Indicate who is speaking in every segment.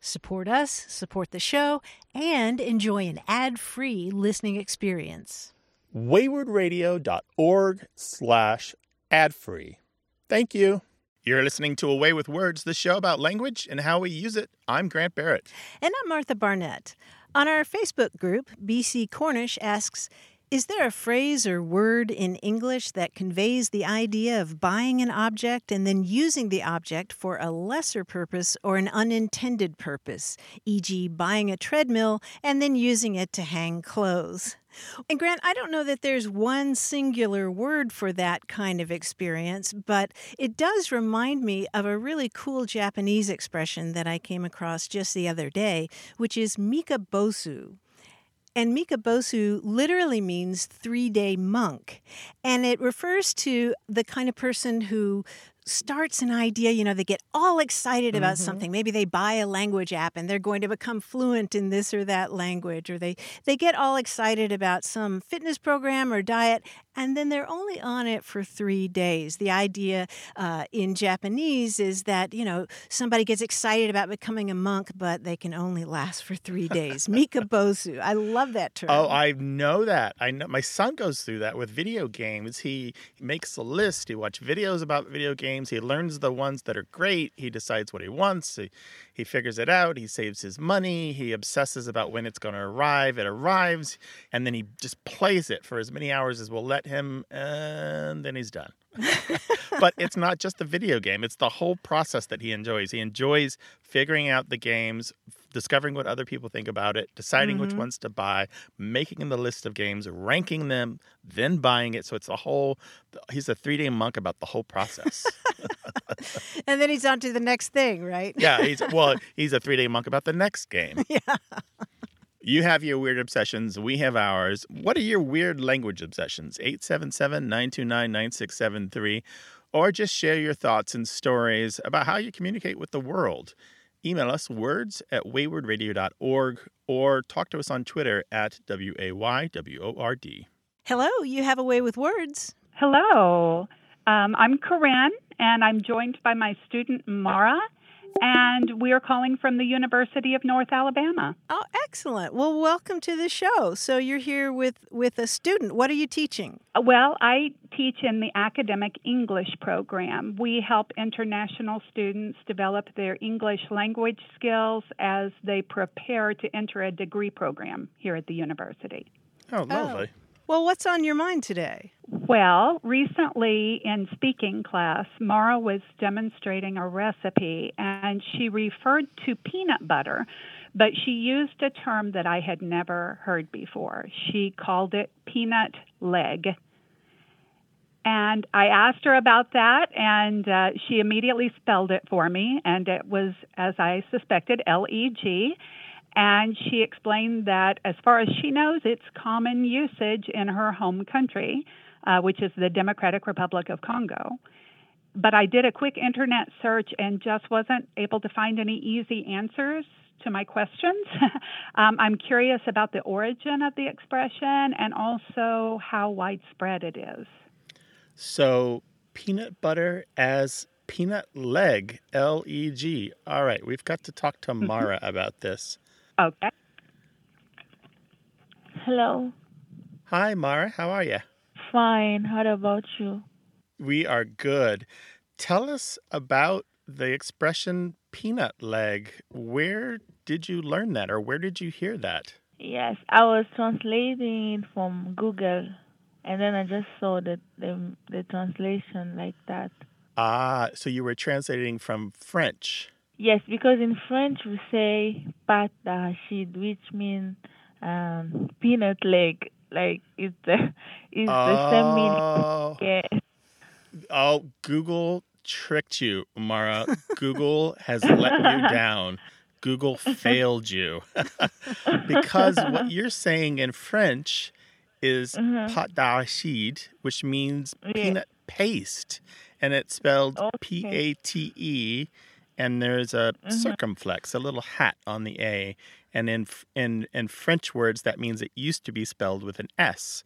Speaker 1: Support us, support the show, and enjoy an ad-free listening experience.
Speaker 2: waywordradio.org slash ad-free. Thank you. You're listening to A Way with Words, the show about language and how we use it. I'm Grant Barrett.
Speaker 1: And I'm Martha Barnette. On our Facebook group, BC Cornish asks, is there a phrase or word in English that conveys the idea of buying an object and then using the object for a lesser purpose or an unintended purpose, e.g., buying a treadmill and then using it to hang clothes? And Grant, I don't know that there's one singular word for that kind of experience, but it does remind me of a really cool Japanese expression that I came across just the other day, which is mikka bozu. And Mikka bozu literally means three day monk. And it refers to the kind of person who starts an idea, you know, they get all excited about mm-hmm. something. Maybe they buy a language app and they're going to become fluent in this or that language, or they, they get all excited about some fitness program or diet, and then they're only on it for three days. The idea uh, in Japanese is that, you know, somebody gets excited about becoming a monk, but they can only last for three days. Mikka bozu. I love that term.
Speaker 2: Oh, I know that. I know my son goes through that with video games. He makes a list, he watches videos about video games, he learns the ones that are great, he decides what he wants, he, he figures it out, he saves his money, he obsesses about when it's going to arrive, it arrives, and then he just plays it for as many hours as will let him, and then he's done. but it's not just the video game, it's the whole process that he enjoys. He enjoys figuring out the games, discovering what other people think about it, deciding mm-hmm. which ones to buy, making the list of games, ranking them, then buying it. So it's a whole, he's a three day monk about the whole process.
Speaker 1: and then he's on to the next thing, right?
Speaker 2: yeah. He's, well, he's a three day monk about the next game.
Speaker 1: Yeah.
Speaker 2: You have your weird obsessions. We have ours. What are your weird language obsessions? 877 929 9673. Or just share your thoughts and stories about how you communicate with the world. Email us words at waywordradio.org or talk to us on Twitter at W A Y W O R D.
Speaker 1: Hello, you have a way with words.
Speaker 3: Hello. Um, I'm Corinne, and I'm joined by my student Mara and we are calling from the University of North Alabama.
Speaker 1: Oh, excellent. Well, welcome to the show. So you're here with with a student. What are you teaching?
Speaker 3: Well, I teach in the academic English program. We help international students develop their English language skills as they prepare to enter a degree program here at the university.
Speaker 2: Oh, lovely. Oh.
Speaker 1: Well, what's on your mind today?
Speaker 3: Well, recently in speaking class, Mara was demonstrating a recipe and she referred to peanut butter, but she used a term that I had never heard before. She called it peanut leg. And I asked her about that, and uh, she immediately spelled it for me, and it was, as I suspected, L E G. And she explained that, as far as she knows, it's common usage in her home country, uh, which is the Democratic Republic of Congo. But I did a quick internet search and just wasn't able to find any easy answers to my questions. um, I'm curious about the origin of the expression and also how widespread it is.
Speaker 2: So, peanut butter as peanut leg, L E G. All right, we've got to talk to Mara about this.
Speaker 3: Okay.
Speaker 4: Hello.
Speaker 2: Hi, Mara. How are you?
Speaker 4: Fine. How about you?
Speaker 2: We are good. Tell us about the expression peanut leg. Where did you learn that or where did you hear that?
Speaker 4: Yes, I was translating it from Google, and then I just saw the the, the translation like that.
Speaker 2: Ah, so you were translating from French.
Speaker 4: Yes, because in French we say pat d'arachide, which means um, peanut leg. Like it's the it's the same meaning.
Speaker 2: Oh,
Speaker 4: Yes.
Speaker 2: oh, Google tricked you, Mara. Google has let you down. Google failed you. because what you're saying in French is
Speaker 4: Mhm.
Speaker 2: pâte d'arachide, which means peanut paste. And it's spelled
Speaker 4: Okay.
Speaker 2: P A T E, and there's a
Speaker 4: Mhm.
Speaker 2: circumflex, a little hat on the A. And in in in French words, that means it used to be spelled with an S.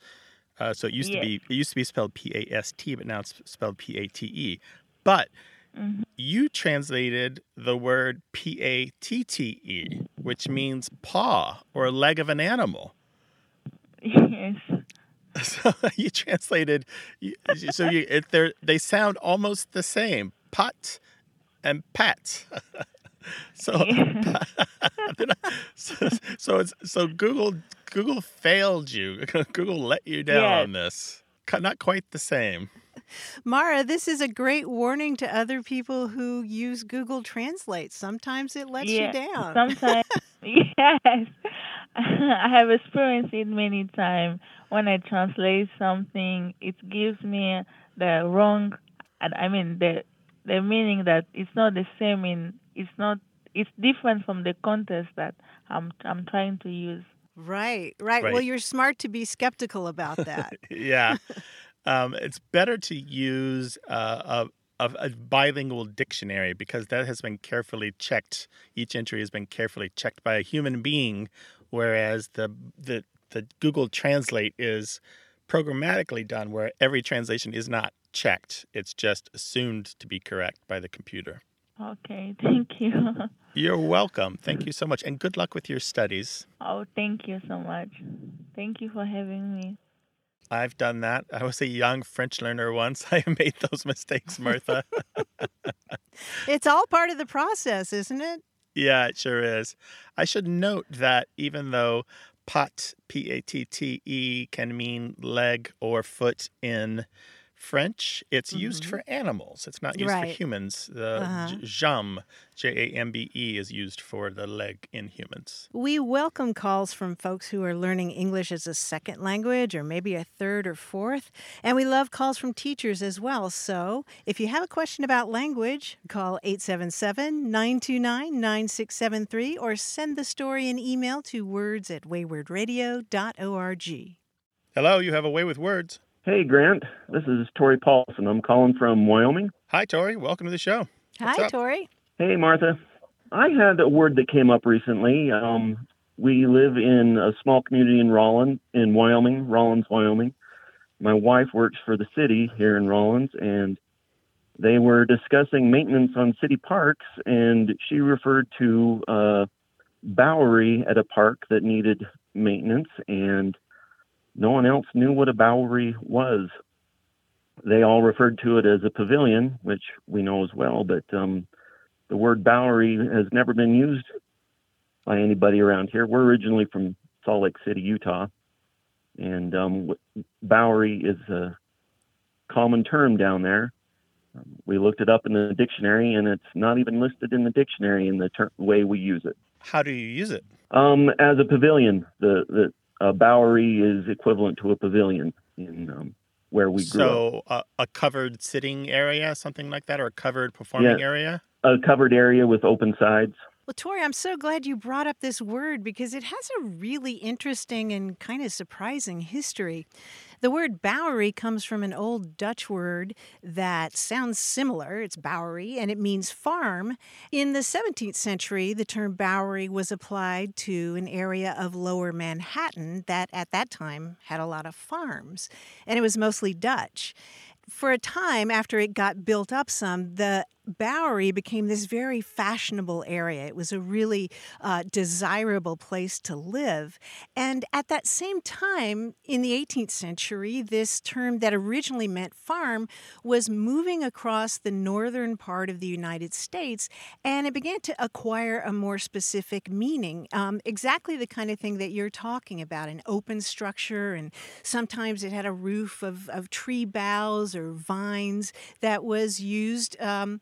Speaker 2: Uh, so it used to be it used to be spelled P A S T, but now it's spelled P A T E. But
Speaker 4: Mhm.
Speaker 2: you translated the word P A T T E, which means paw or leg of an animal.
Speaker 4: Yes.
Speaker 2: So you translated, you- so you it, they sound almost the same, pot and pat. so, so, so it's so Google Google failed you. Google let you down
Speaker 4: Yes.
Speaker 2: on this. Not quite the same.
Speaker 1: Mara, this is a great warning to other people who use Google Translate. Sometimes it lets
Speaker 4: Yeah,
Speaker 1: you down.
Speaker 4: Sometimes, yes, I have experienced it many times. When I translate something, it gives me the wrong, and I mean the the meaning that it's not the same in. It's not. It's different from the context that I'm I'm trying to use.
Speaker 1: Right, right, Well, you're smart to be skeptical about that.
Speaker 2: yeah. Um, it's better to use uh, a, a, a bilingual dictionary because that has been carefully checked. Each entry has been carefully checked by a human being, whereas the the, the Google Translate is programmatically done, where every translation is not checked. It's just assumed to be correct by the computer.
Speaker 4: Okay, thank you.
Speaker 2: You're welcome. Thank you so much, and good luck with your studies.
Speaker 4: Oh, thank you so much. Thank you for having me.
Speaker 2: I've done that. I was a young French learner once. I made those mistakes, Martha.
Speaker 1: it's all part of the process, isn't it?
Speaker 2: Yeah, it sure is. I should note that even though pat, P A T T E, can mean leg or foot in French, it's used
Speaker 1: Mhm.
Speaker 2: for animals. It's not used
Speaker 1: Right.
Speaker 2: for humans. The
Speaker 1: Uh-huh.
Speaker 2: jambe, J A M B E, is used for the leg in humans.
Speaker 1: We welcome calls from folks who are learning English as a second language or maybe a third or fourth. And we love calls from teachers as well. So if you have a question about language, call 877 929 9673 or send the story an email to words at waywordradio.org.
Speaker 2: Hello, you have a way with words.
Speaker 5: Hey, Grant. This is Tori Paulson. I'm calling from Wyoming.
Speaker 2: Hi, Tori. Welcome to the show. What's
Speaker 1: Hi,
Speaker 2: up?
Speaker 1: Tori.
Speaker 5: Hey, Martha. I had a word that came up recently. Um, we live in a small community in Rawlins, in Wyoming, Rawlins, Wyoming. My wife works for the city here in Rawlins, and they were discussing maintenance on city parks, and she referred to a Bowery at a park that needed maintenance, and no one else knew what a Bowery was. They all referred to it as a pavilion, which we know as well, but um, the word Bowery has never been used by anybody around here. We're originally from Salt Lake City, Utah, and um, Bowery is a common term down there. Um, we looked it up in the dictionary, and it's not even listed in the dictionary in the ter- way we use it.
Speaker 2: How do you use it?
Speaker 5: Um, as a pavilion, the the a Bowery is equivalent to a pavilion in um, where we grew up.
Speaker 2: so, uh, a covered sitting area, something like that, or a covered performing
Speaker 5: Yeah.
Speaker 2: area?
Speaker 5: A covered area with open sides.
Speaker 1: Well, Tori, I'm so glad you brought up this word because it has a really interesting and kind of surprising history. The word Bowery comes from an old Dutch word that sounds similar. It's Bowery and it means farm. In the 17th century, the term Bowery was applied to an area of lower Manhattan that at that time had a lot of farms, and it was mostly Dutch for a time after it got built up some, the Bowery became this very fashionable area. It was a really uh, desirable place to live. And at that same time, in the 18th century, this term that originally meant farm was moving across the northern part of the United States and it began to acquire a more specific meaning. Um, exactly the kind of thing that you're talking about an open structure, and sometimes it had a roof of, of tree boughs or vines that was used. Um,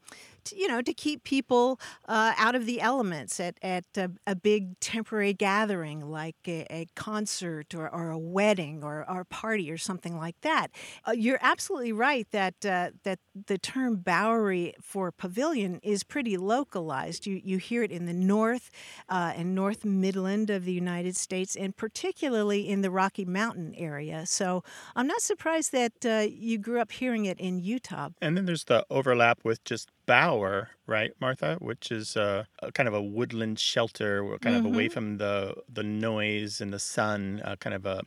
Speaker 1: you know, to keep people uh, out of the elements at, at a, a big temporary gathering like a, a concert or, or, a wedding or, or, a party or something like that. Uh, you're absolutely right that uh, that the term Bowery for pavilion is pretty localized. You you hear it in the north uh, and North Midland of the United States, and particularly in the Rocky Mountain area. So I'm not surprised that uh, you grew up hearing it in Utah.
Speaker 2: And then there's the overlap with just bower, right, Martha, which is uh, a kind of a woodland shelter, kind mm-hmm. of away mm-hmm. from the the noise and the sun, uh, kind of a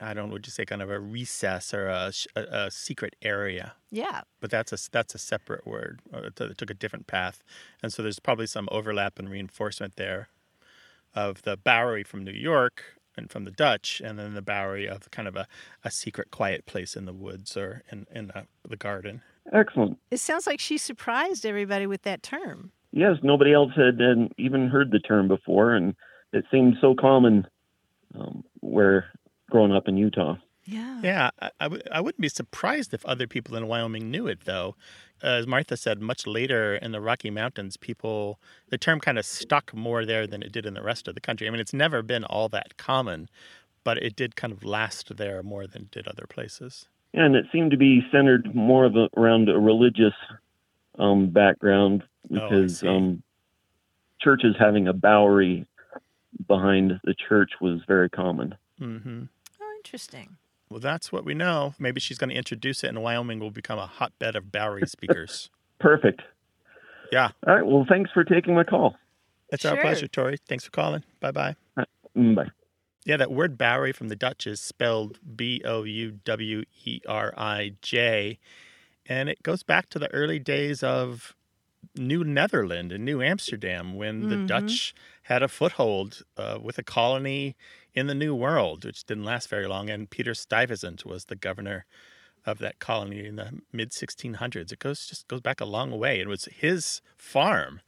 Speaker 2: I don't would you say kind of a recess or a, a, a, secret area?
Speaker 1: Yeah.
Speaker 2: But that's a that's a separate word. It took a different path, and so there's probably some overlap and reinforcement there of the Bowery from New York and from the Dutch, and then the Bowery of kind of a, a secret, quiet place in the woods or in in uh, the garden.
Speaker 5: Excellent.
Speaker 1: It sounds like she surprised everybody with that term.
Speaker 5: Yes, nobody else had, had even heard the term before, and it seemed so common um, where growing up in Utah.
Speaker 1: Yeah.
Speaker 2: Yeah, I I, w- I wouldn't be surprised if other people in Wyoming knew it, though. As Martha said, much later in the Rocky Mountains, people, the term kind of stuck more there than it did in the rest of the country. I mean, it's never been all that common, but it did kind of last there more than it did other places
Speaker 5: and it seemed to be centered more of a, around a religious um, background oh, because oh, um, churches having a bowery behind the church was very common.
Speaker 2: Mm-hmm.
Speaker 1: Oh, interesting.
Speaker 2: Well, that's what we know. Maybe she's going to introduce it, and Wyoming will become a hotbed of Bowery speakers.
Speaker 5: Perfect.
Speaker 2: Yeah.
Speaker 5: All right. Well, thanks for taking my call.
Speaker 2: It's sure. our pleasure, Tori. Thanks for calling. Bye-bye.
Speaker 5: Right. Mm, bye.
Speaker 2: Yeah, that word Bowery from the Dutch is spelled B O U W E R I J. And it goes back to the early days of New Netherland and New Amsterdam when mm-hmm. the Dutch had a foothold uh, with a colony in the New World, which didn't last very long. And Peter Stuyvesant was the governor of that colony in the mid 1600s. It goes just goes back a long way. It was his farm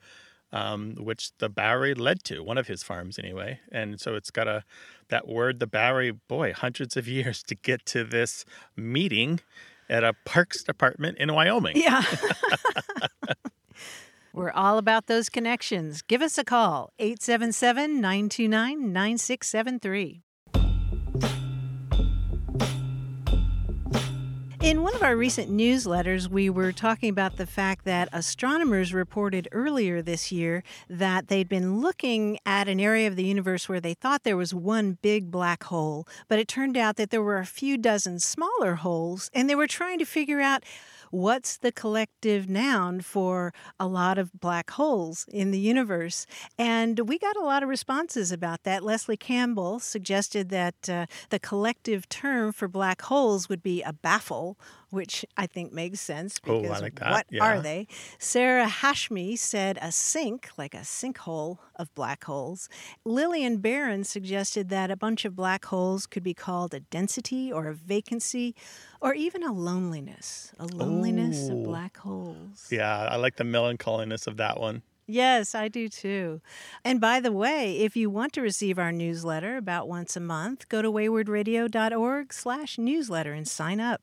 Speaker 2: um, which the Bowery led to, one of his farms anyway. And so it's got a that word, the Bowery, boy, hundreds of years to get to this meeting at a parks department in Wyoming.
Speaker 1: Yeah. We're all about those connections. Give us a call, 877 929 9673. One of our recent newsletters, we were talking about the fact that astronomers reported earlier this year that they'd been looking at an area of the universe where they thought there was one big black hole, but it turned out that there were a few dozen smaller holes, and they were trying to figure out what's the collective noun for a lot of black holes in the universe? And we got a lot of responses about that. Leslie Campbell suggested that uh, the collective term for black holes would be a baffle which I think makes sense
Speaker 2: oh,
Speaker 1: because
Speaker 2: like
Speaker 1: what
Speaker 2: yeah.
Speaker 1: are they? Sarah Hashmi said a sink, like a sinkhole of black holes. Lillian Barron suggested that a bunch of black holes could be called a density or a vacancy or even a loneliness, a loneliness Ooh. of black holes.
Speaker 2: Yeah, I like the melancholiness of that one.
Speaker 1: Yes, I do too. And by the way, if you want to receive our newsletter about once a month, go to waywordradio.org slash newsletter and sign up.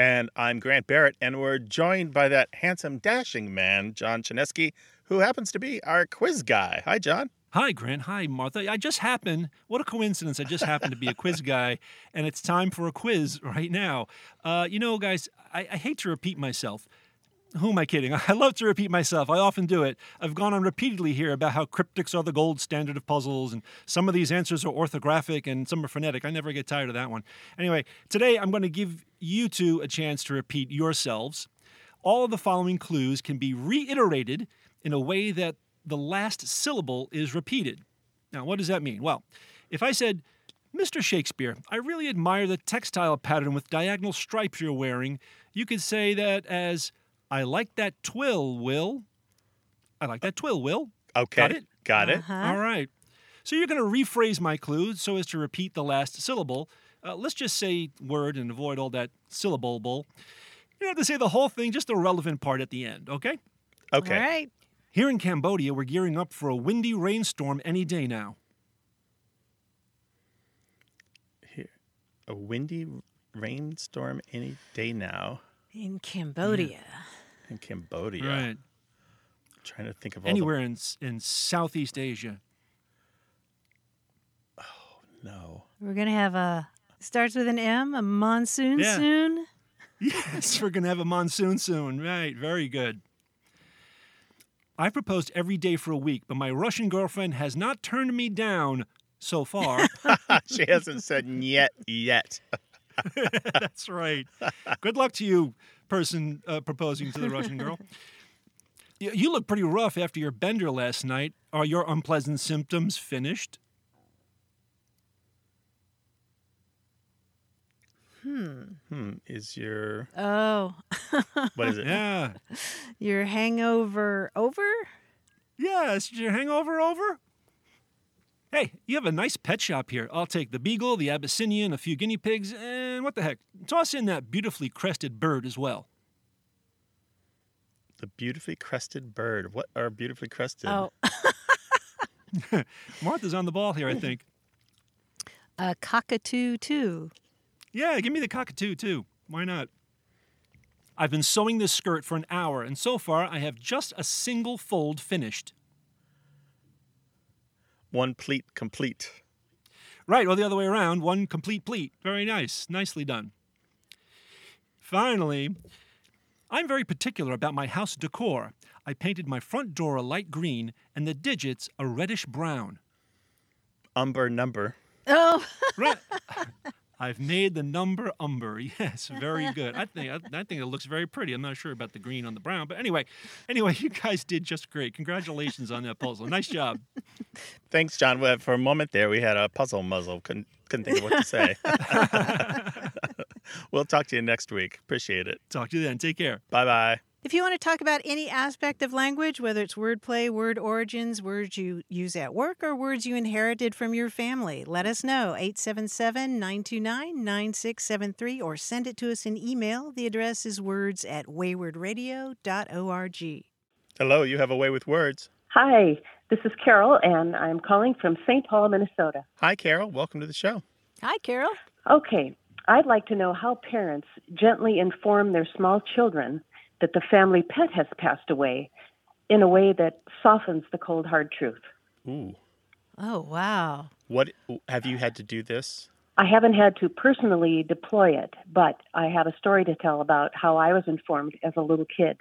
Speaker 2: And I'm Grant Barrett, and we're joined by that handsome, dashing man, John Chaneski, who happens to be our quiz guy. Hi, John.
Speaker 6: Hi, Grant. Hi, Martha. I just happen, what a coincidence. I just happen to be a quiz guy, and it's time for a quiz right now. Uh, you know, guys, I, I hate to repeat myself. Who am I kidding? I love to repeat myself. I often do it. I've gone on repeatedly here about how cryptics are the gold standard of puzzles, and some of these answers are orthographic and some are phonetic. I never get tired of that one. Anyway, today I'm going to give you two a chance to repeat yourselves. All of the following clues can be reiterated in a way that the last syllable is repeated. Now, what does that mean? Well, if I said, Mr. Shakespeare, I really admire the textile pattern with diagonal stripes you're wearing, you could say that as, I like that twill, Will. I like that twill, Will.
Speaker 2: Okay.
Speaker 6: Got it?
Speaker 2: Got it.
Speaker 1: Uh-huh.
Speaker 6: All right. So you're going to rephrase my clue so as to repeat the last syllable. Uh, let's just say word and avoid all that syllable bull. You have to say the whole thing, just the relevant part at the end, okay?
Speaker 2: Okay.
Speaker 1: All right.
Speaker 6: Here in Cambodia, we're gearing up for a windy rainstorm any day now.
Speaker 2: Here. A windy rainstorm any day now
Speaker 1: In Cambodia.
Speaker 2: in Cambodia.
Speaker 6: Right.
Speaker 2: trying to think of all
Speaker 6: Anywhere in, in Southeast Asia.
Speaker 2: Oh No.
Speaker 1: We're going to have a, starts with an M, a monsoon
Speaker 6: Yeah.
Speaker 1: soon.
Speaker 6: Yes, we're going to have a monsoon soon. Right, very good. I proposed every day for a week, but my Russian girlfriend has not turned me down so far.
Speaker 2: she hasn't said yet yet.
Speaker 6: That's right. Good luck to you, person uh, proposing to the Russian girl. You, you look pretty rough after your bender last night. Are your unpleasant symptoms finished?
Speaker 2: Hmm. Hmm. Is your
Speaker 1: Oh,
Speaker 2: what is it?
Speaker 6: Yeah.
Speaker 1: your hangover over?
Speaker 6: Yeah, is your hangover over? Hey, you have a nice pet shop here. I'll take the beagle, the Abyssinian, a few guinea pigs, and what the heck? Toss in that beautifully crested bird as well.
Speaker 2: The beautifully crested bird. What are beautifully crested?
Speaker 1: Oh,
Speaker 6: Martha's on the ball here, I think.
Speaker 1: a cockatoo, too.
Speaker 6: Yeah, give me the cockatoo too. Why not? I've been sewing this skirt for an hour, and so far I have just a single fold finished.
Speaker 2: One pleat complete.
Speaker 6: Right, or the other way around, one complete pleat. Very nice. Nicely done. Finally, I'm very particular about my house decor. I painted my front door a light green and the digits a reddish brown.
Speaker 2: Umber number.
Speaker 1: Oh,
Speaker 6: Right. I've made the number umber. Yes, very good. I think I, I think it looks very pretty. I'm not sure about the green on the brown, but anyway, anyway, you guys did just great. Congratulations on that puzzle. Nice job.
Speaker 2: Thanks, John. Well, For a moment there, we had a puzzle muzzle. Couldn't couldn't think of what to say. we'll talk to you next week. Appreciate it.
Speaker 6: Talk to you then. Take care.
Speaker 2: Bye bye.
Speaker 1: If you want to talk about any aspect of language, whether it's wordplay, word origins, words you use at work, or words you inherited from your family, let us know. 877 929 9673 or send it to us in email. The address is words at waywordradio.org.
Speaker 2: Hello, you have a way with words.
Speaker 7: Hi, this is Carol, and I'm calling from St. Paul, Minnesota.
Speaker 2: Hi, Carol. Welcome to the show.
Speaker 1: Hi, Carol.
Speaker 7: Okay, I'd like to know how parents gently inform their small children that the family pet has passed away in a way that softens the cold, hard truth.
Speaker 2: Ooh.
Speaker 1: Oh, wow.
Speaker 2: What have you had to do this?
Speaker 7: I haven't had to personally deploy it, but I have a story to tell about how I was informed as a little kid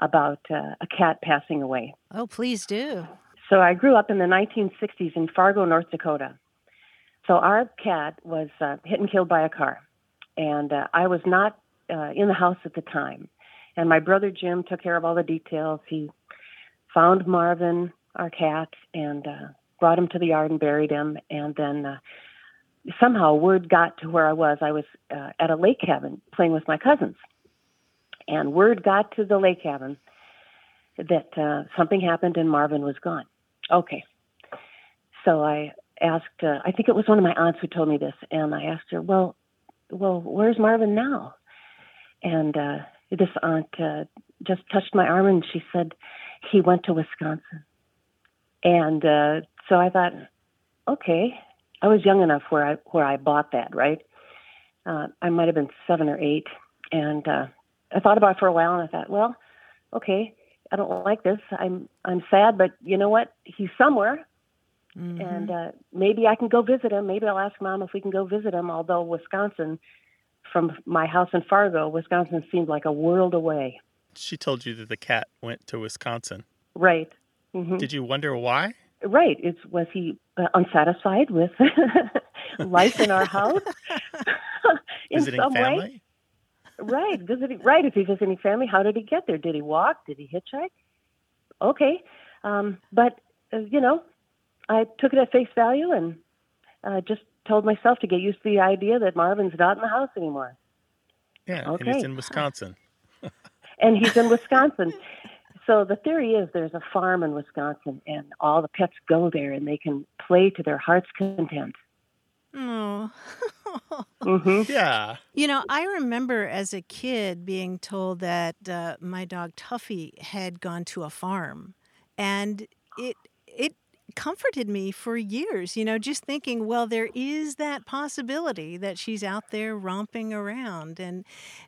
Speaker 7: about uh, a cat passing away.
Speaker 1: Oh, please do.
Speaker 7: So I grew up in the 1960s in Fargo, North Dakota. So our cat was uh, hit and killed by a car, and uh, I was not uh, in the house at the time. And my brother Jim took care of all the details. He found Marvin, our cat, and uh, brought him to the yard and buried him. And then uh, somehow word got to where I was. I was uh, at a lake cabin playing with my cousins, and word got to the lake cabin that uh, something happened and Marvin was gone. Okay. So I asked, uh, I think it was one of my aunts who told me this, and I asked her, well, well, where's Marvin now? And uh, this aunt uh, just touched my arm and she said, he went to Wisconsin. And uh, so I thought, okay, I was young enough where I where I bought that, right? Uh, I might have been seven or eight, and uh, I thought about it for a while, and I thought, well, okay, I don't like this. I'm I'm sad, but you know what? He's somewhere,
Speaker 1: Mhm.
Speaker 7: and uh, maybe I can go visit him. Maybe I'll ask mom if we can go visit him. Although Wisconsin, from my house in Fargo, Wisconsin seemed like a world away.
Speaker 2: She told you that the cat went to Wisconsin.
Speaker 7: Right. hmm
Speaker 2: Did you wonder why?
Speaker 7: Right. It's was he uh, unsatisfied with life in our house? in
Speaker 2: Visiting
Speaker 7: some
Speaker 2: family?
Speaker 7: way. Right. Visiting. Right. If he's visiting family, how did he get there? Did he walk? Did he hitchhike? Okay. Um, but uh, you know, I took it at face value and uh, just told myself to get used to the idea that Marvin's not in the house anymore,
Speaker 2: Yeah, and he's in Wisconsin.
Speaker 7: and he's in Wisconsin. So the theory is there's a farm in Wisconsin, and all the pets go there, and they can play to their heart's content.
Speaker 1: Oh.
Speaker 7: hmm
Speaker 2: Yeah.
Speaker 1: You know, I remember as a kid being told that uh, my dog Tuffy had gone to a farm, and it it comforted me for years. You know, just thinking, well, there is that possibility that she's out there romping around, and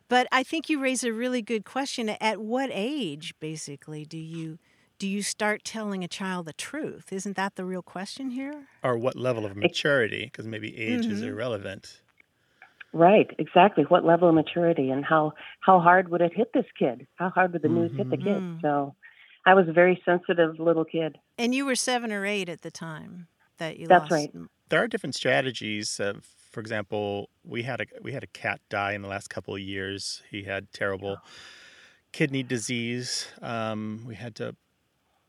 Speaker 1: but I think you raise a really good question. At what age, basically, do you do you start telling a child the truth? Isn't that the real question here?
Speaker 2: Or what level of maturity? Because maybe age is
Speaker 1: Mhm.
Speaker 2: irrelevant.
Speaker 7: Right, exactly. What level of maturity and how how hard would it hit this kid? How hard would the news hit the kid?
Speaker 1: Mhm.
Speaker 7: So, I was a very sensitive little kid.
Speaker 1: And you were seven or eight at the time that you
Speaker 7: That's
Speaker 1: lost.
Speaker 7: right.
Speaker 2: There are different strategies. Uh, for example, we had a we had a cat die in the last couple of years. He had terrible kidney disease. Um, we had to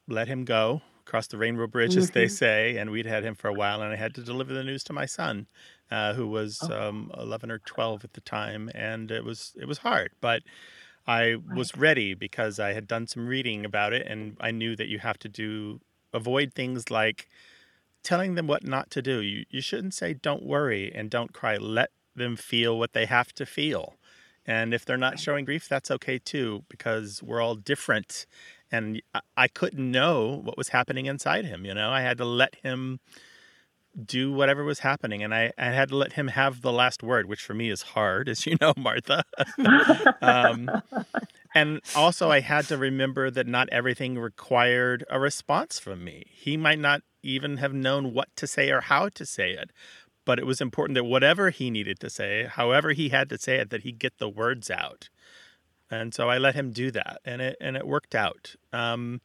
Speaker 2: let him go across the Rainbow Bridge, as they
Speaker 7: Mhm.
Speaker 2: say, and we'd had him for a while. And I had to deliver the news to my son, uh, who was
Speaker 7: Oh.
Speaker 2: um, eleven or twelve at the time, and it was it was hard, but. I was ready because I had done some reading about it, and I knew that you have to do avoid things like telling them what not to do. You you shouldn't say don't worry and don't cry. Let them feel what they have to feel. And if they're not showing grief, that's okay too because we're all different. And I, I couldn't know what was happening inside him, you know. I had to let him do whatever was happening and I, I had to let him have the last word, which for me is hard, as you know, Martha. um, and also, I had to remember that not everything required a response from me. He might not even have known what to say or how to say it, but it was important that whatever he needed to say, however he had to say it, that he get the words out. And so I let him do that, and it and it worked out. Um,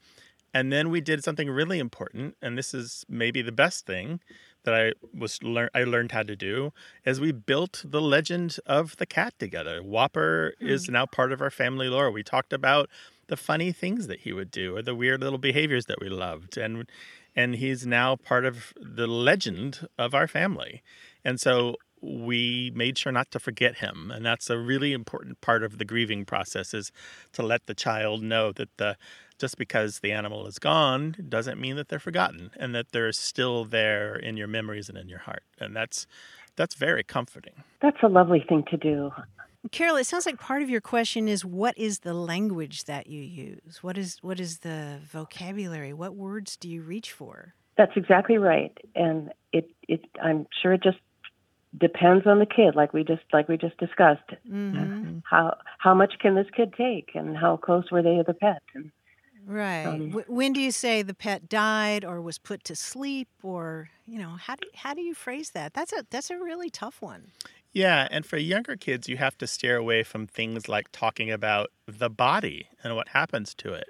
Speaker 2: and then we did something really important, and this is maybe the best thing that I was learn I learned how to do is we built the legend of the cat together. Whopper is hmm. now part of our family lore. We talked about the funny things that he would do or the weird little behaviors that we loved and and he's now part of the legend of our family. And so we made sure not to forget him and that's a really important part of the grieving process is to let the child know that the just because the animal is gone doesn't mean that they're forgotten and that they're still there in your memories and in your heart and that's that's very comforting
Speaker 7: That's a lovely thing to do.
Speaker 1: Carol, it sounds like part of your question is what is the language that you use? What is what is the vocabulary? What words do you reach for?
Speaker 7: That's exactly right. And it, it I'm sure it just depends on the kid, like we just like we just discussed.
Speaker 1: hmm
Speaker 7: How how much can this kid take, and how close were they to the pet? And
Speaker 1: Right.
Speaker 7: Um,
Speaker 1: Wh- when do you say the pet died or was put to sleep or, you know, how do how do you phrase that? That's a that's a really tough one.
Speaker 2: yeah and for younger kids you have to steer away from things like talking about the body and what happens to it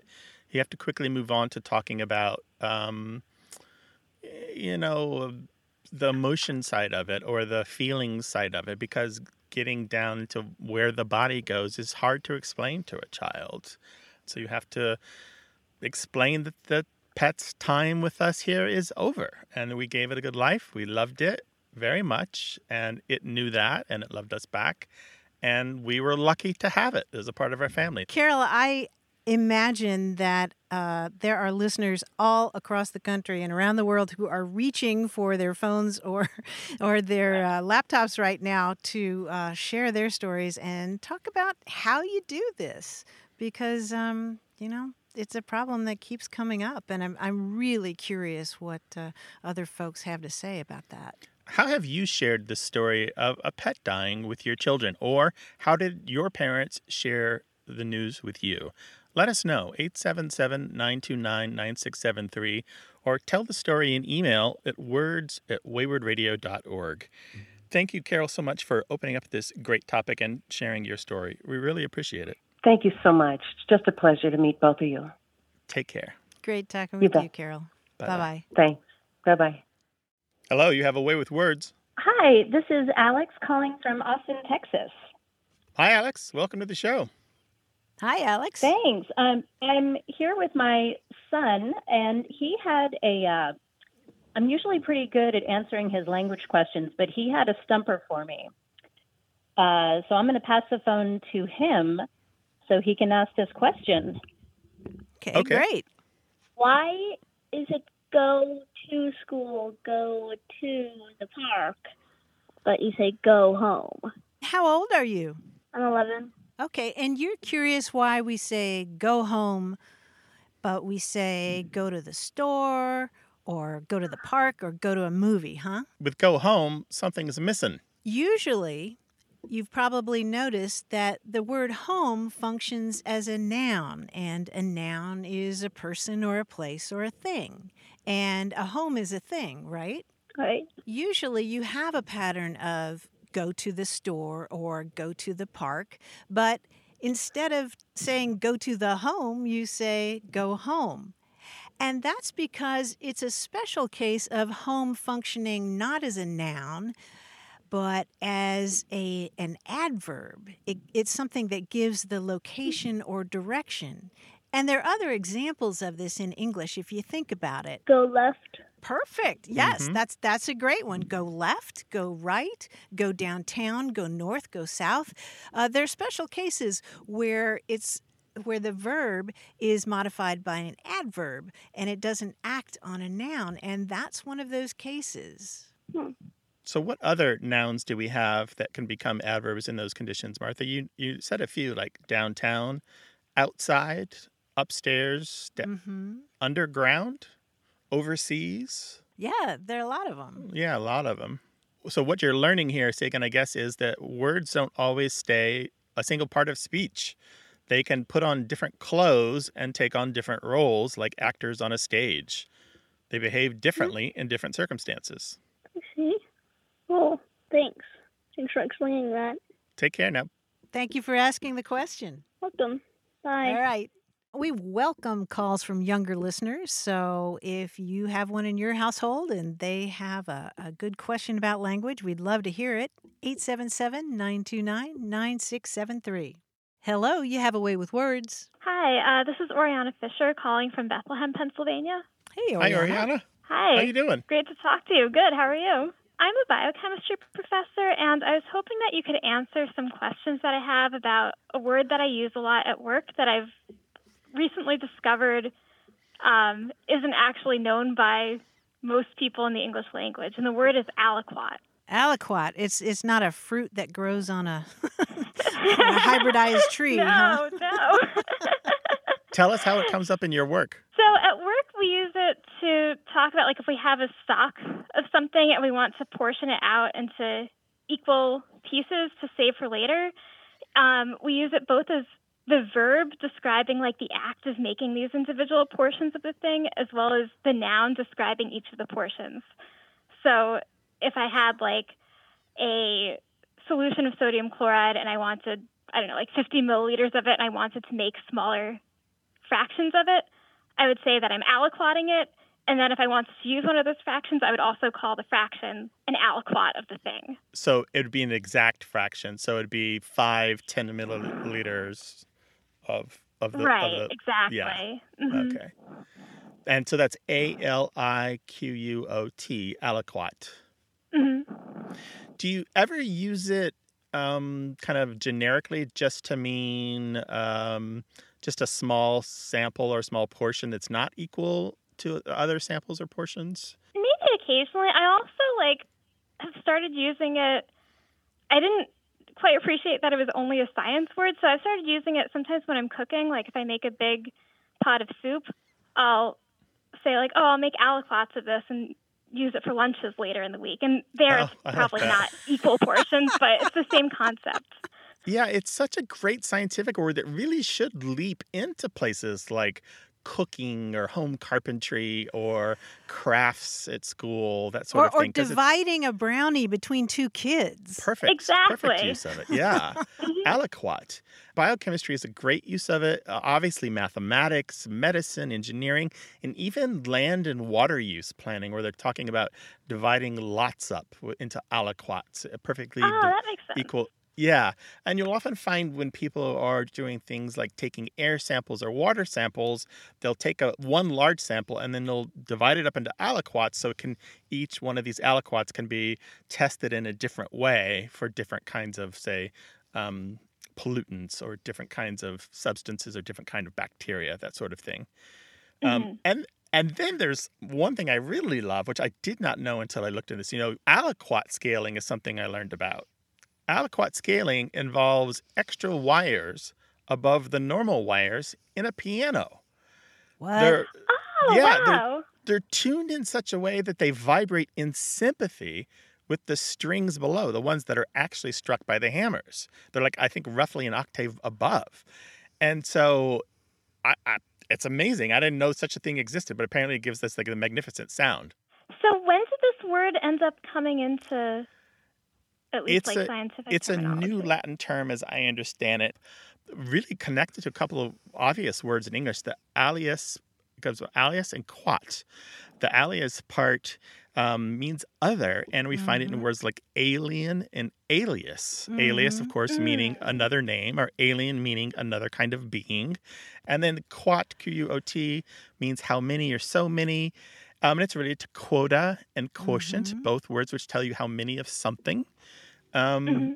Speaker 2: you have to quickly move on to talking about um, you know the emotion side of it or the feeling side of it because getting down to where the body goes is hard to explain to a child. So you have to explain that the pet's time with us here is over and we gave it a good life. We loved it very much and it knew that and it loved us back and we were lucky to have it as a part of our family.
Speaker 1: Carol, I imagine that uh, there are listeners all across the country and around the world who are reaching for their phones or or their uh, laptops right now to uh, share their stories and talk about how you do this because um, you know it's a problem that keeps coming up and I'm I'm really curious what uh, other folks have to say about that.
Speaker 2: How have you shared the story of a pet dying with your children? Or how did your parents share the news with you? Let us know, 877 929 9673, or tell the story in email at words at waywordradio.org. Mm-hmm. Thank you, Carol, so much for opening up this great topic and sharing your story. We really appreciate it.
Speaker 7: Thank you so much. It's just a pleasure to meet both of you.
Speaker 2: Take care.
Speaker 1: Great talking
Speaker 7: You
Speaker 1: with you,
Speaker 7: bet.
Speaker 1: Carol. Bye bye.
Speaker 7: Thanks. Bye bye.
Speaker 2: Hello, you have a way with words.
Speaker 8: Hi, this is Alex calling from Austin, Texas.
Speaker 2: Hi, Alex. Welcome to the show.
Speaker 1: Hi, Alex.
Speaker 8: Thanks. Um, I'm here with my son, and he had a. Uh, I'm usually pretty good at answering his language questions, but he had a stumper for me. Uh, so I'm going to pass the phone to him so he can ask this question.
Speaker 1: Okay,
Speaker 2: Okay.
Speaker 1: great.
Speaker 9: Why is it go to school, go to the park, but you say go home?
Speaker 1: How old are you?
Speaker 9: I'm 11.
Speaker 1: Okay, and you're curious why we say go home, but we say go to the store or go to the park or go to a movie, huh?
Speaker 2: With go home, something is missing.
Speaker 1: Usually, you've probably noticed that the word home functions as a noun, and a noun is a person or a place or a thing. And a home is a thing, right?
Speaker 9: Right?
Speaker 1: Usually, you have a pattern of go to the store or go to the park, but instead of saying go to the home, you say go home. And that's because it's a special case of home functioning not as a noun, but as a an adverb. It, it's something that gives the location or direction. And there are other examples of this in English if you think about it.
Speaker 9: Go left.
Speaker 1: Perfect. Yes,
Speaker 2: Mhm.
Speaker 1: that's that's a great one. Go left, go right, go downtown, go north, go south. Uh, there are special cases where it's where the verb is modified by an adverb and it doesn't act on a noun, and that's one of those cases.
Speaker 2: So, what other nouns do we have that can become adverbs in those conditions, Martha? You you said a few like downtown, outside, upstairs, da-
Speaker 1: hmm
Speaker 2: underground, overseas.
Speaker 1: Yeah, there are a lot of them.
Speaker 2: Yeah, a lot of them. So, what you're learning here, Sagan, I guess, is that words don't always stay a single part of speech. They can put on different clothes and take on different roles, like actors on a stage. They behave differently in different circumstances.
Speaker 9: I see. Oh, thanks. Thanks for explaining that.
Speaker 2: Take care now.
Speaker 1: Thank you for asking the question.
Speaker 9: Welcome. Bye.
Speaker 1: All right. We welcome calls from younger listeners. So if you have one in your household and they have a, a good question about language, we'd love to hear it. 877 929 9673. Hello, you have a way with words.
Speaker 10: Hi, uh, this is Oriana Fisher calling from Bethlehem, Pennsylvania.
Speaker 1: Hey,
Speaker 2: Hi, Oriana.
Speaker 10: Hi.
Speaker 2: How you doing?
Speaker 10: Great to talk to you. Good. How are you? I'm a biochemistry professor, and I was hoping that you could answer some questions that I have about a word that I use a lot at work that I've recently discovered um, isn't actually known by most people in the English language, and the word is aliquot.
Speaker 1: Aliquot. It's it's not a fruit that grows on a, on a hybridized tree, huh?
Speaker 10: no, no.
Speaker 2: Tell us how it comes up in your work.
Speaker 10: So at work, we use it to talk about like if we have a stock of something and we want to portion it out into equal pieces to save for later. Um, we use it both as the verb describing like the act of making these individual portions of the thing, as well as the noun describing each of the portions. So if I had like a solution of sodium chloride and I wanted, I don't know, like 50 milliliters of it, and I wanted to make smaller fractions of it, I would say that I'm aliquoting it. And then if I wanted to use one of those fractions, I would also call the fraction an aliquot of the thing.
Speaker 2: So it would be an exact fraction. So it'd be five, 10 milliliters of of the
Speaker 10: right,
Speaker 2: Of the,
Speaker 10: exactly.
Speaker 2: yeah.
Speaker 10: Mhm.
Speaker 2: Okay. And so that's A L I Q U O T, aliquot.
Speaker 10: Mhm.
Speaker 2: Do you ever use it um, kind of generically just to mean um, just a small sample or small portion that's not equal to other samples or portions?
Speaker 10: Maybe occasionally. I also like have started using it. I didn't quite appreciate that it was only a science word, so I started using it sometimes when I'm cooking. Like if I make a big pot of soup, I'll say like, "Oh, I'll make aliquots of this," and use it for lunches later in the week. And there
Speaker 2: Oh,
Speaker 10: it's probably not equal portions, but it's the same concept.
Speaker 2: Yeah, it's such a great scientific word that really should leap into places like cooking or home carpentry or crafts at school, that sort
Speaker 1: or
Speaker 2: of thing.
Speaker 1: or
Speaker 2: thing. 'cause it's
Speaker 1: dividing a brownie between two kids.
Speaker 2: Perfect. Perfect
Speaker 10: Exactly.
Speaker 2: use of it. Yeah. Aliquot. Biochemistry is a great use of it. Uh, obviously, mathematics, medicine, engineering, and even land and water use planning, where they're talking about dividing lots up into aliquots, uh, perfectly
Speaker 10: Oh, that makes sense.
Speaker 2: equal. Yeah. And you'll often find when people are doing things like taking air samples or water samples, they'll take a one large sample and then they'll divide it up into aliquots so it can each one of these aliquots can be tested in a different way for different kinds of say um, pollutants or different kinds of substances or different kind of bacteria, that sort of thing. Um,
Speaker 10: Mhm.
Speaker 2: and and then there's one thing I really love, which I did not know until I looked into this. You know, aliquot scaling is something I learned about. Aliquot scaling involves extra wires above the normal wires in a piano.
Speaker 1: What?
Speaker 2: They're
Speaker 10: Oh,
Speaker 2: yeah, they're- they're tuned in such a way that they vibrate in sympathy with the strings below, the ones that are actually struck by the hammers. They're like, I think, roughly an octave above. And so I, I, it's amazing. I didn't know such a thing existed, but apparently it gives this like a magnificent sound.
Speaker 10: So when did this word end up coming into at least
Speaker 2: It's
Speaker 10: like
Speaker 2: a-
Speaker 10: scientific
Speaker 2: It's a new Latin term, as I understand it, really connected to a couple of obvious words in English. The alias goes with alias and quot. The alias part um, means other, and we find it in words like alien and alias. Alias, of course, meaning another name, or alien meaning another kind of being. And then quot, Q U O T, means how many or so many. Um, and it's related to quota and quotient, both words which tell you how many of something. Um, mm-hmm.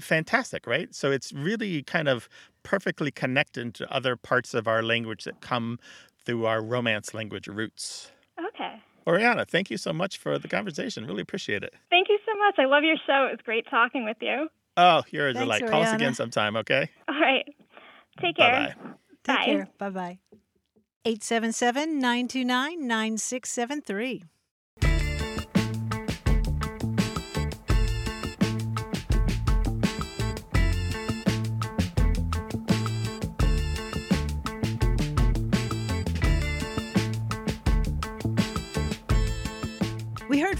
Speaker 2: Fantastic, right? So it's really kind of perfectly connected to other parts of our language that come through our Romance language roots.
Speaker 10: Okay.
Speaker 2: Oriana, thank you so much for the conversation. Really appreciate it.
Speaker 10: Thank you so much. I love your show. It was great talking with you.
Speaker 2: Oh, you're a delight. Oriana. Call us again sometime, okay?
Speaker 10: All right. Take care.
Speaker 2: Bye-bye.
Speaker 1: Take
Speaker 10: bye.
Speaker 1: care. Bye-bye. 877-929-9673.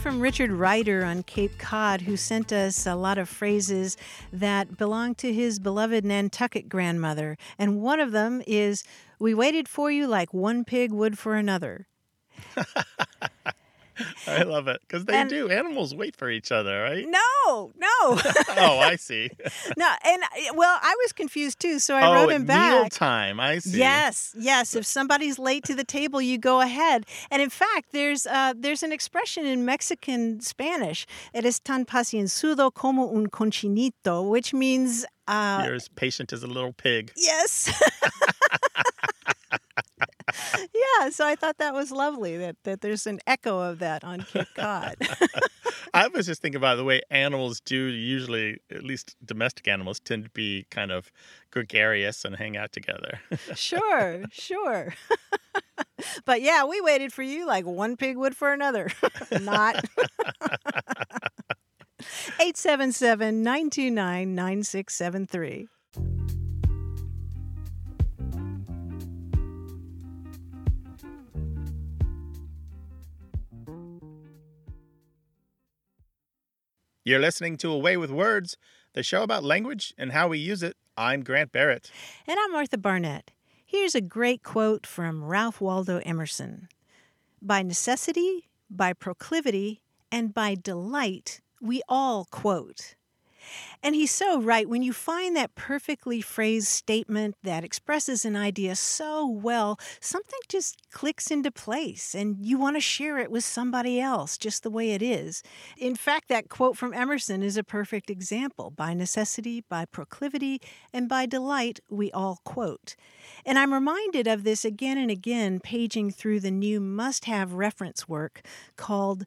Speaker 1: From Richard Ryder on Cape Cod, who sent us a lot of phrases that belong to his beloved Nantucket grandmother. And one of them is, We waited for you like one pig would for another.
Speaker 2: I love it because they
Speaker 1: And-
Speaker 2: do. Animals wait for each other, right?
Speaker 1: No, no,
Speaker 2: oh, I see.
Speaker 1: no. And uh, well, I was confused too, so I
Speaker 2: oh,
Speaker 1: wrote him back.
Speaker 2: mealtime. I see.
Speaker 1: Yes, yes. If somebody's late to the table, you go ahead. And in fact, there's uh, there's an expression in Mexican Spanish. Eres tan pacienzudo como un conchinito, which means uh,
Speaker 2: You're as patient as a little pig.
Speaker 1: yes. Yeah. So I thought that was lovely. That that there's an echo of that on Cape Cod.
Speaker 2: I was just thinking about the way animals do usually, at least domestic animals, tend to be kind of gregarious and hang out together.
Speaker 1: sure, sure. but yeah, we waited for you like one pig would for another. Not. 877 929 9673.
Speaker 2: You're listening to A Way with Words, the show about language and how we use it. I'm Grant Barrett.
Speaker 1: And I'm Martha Barnett. Here's a great quote from Ralph Waldo Emerson By necessity, by proclivity, and by delight, we all quote. And he's so right. When you find that perfectly phrased statement that expresses an idea so well, something just clicks into place and you want to share it with somebody else just the way it is. In fact, that quote from Emerson is a perfect example. By necessity, by proclivity, and by delight, we all quote. And I'm reminded of this again and again, paging through the new must have reference work called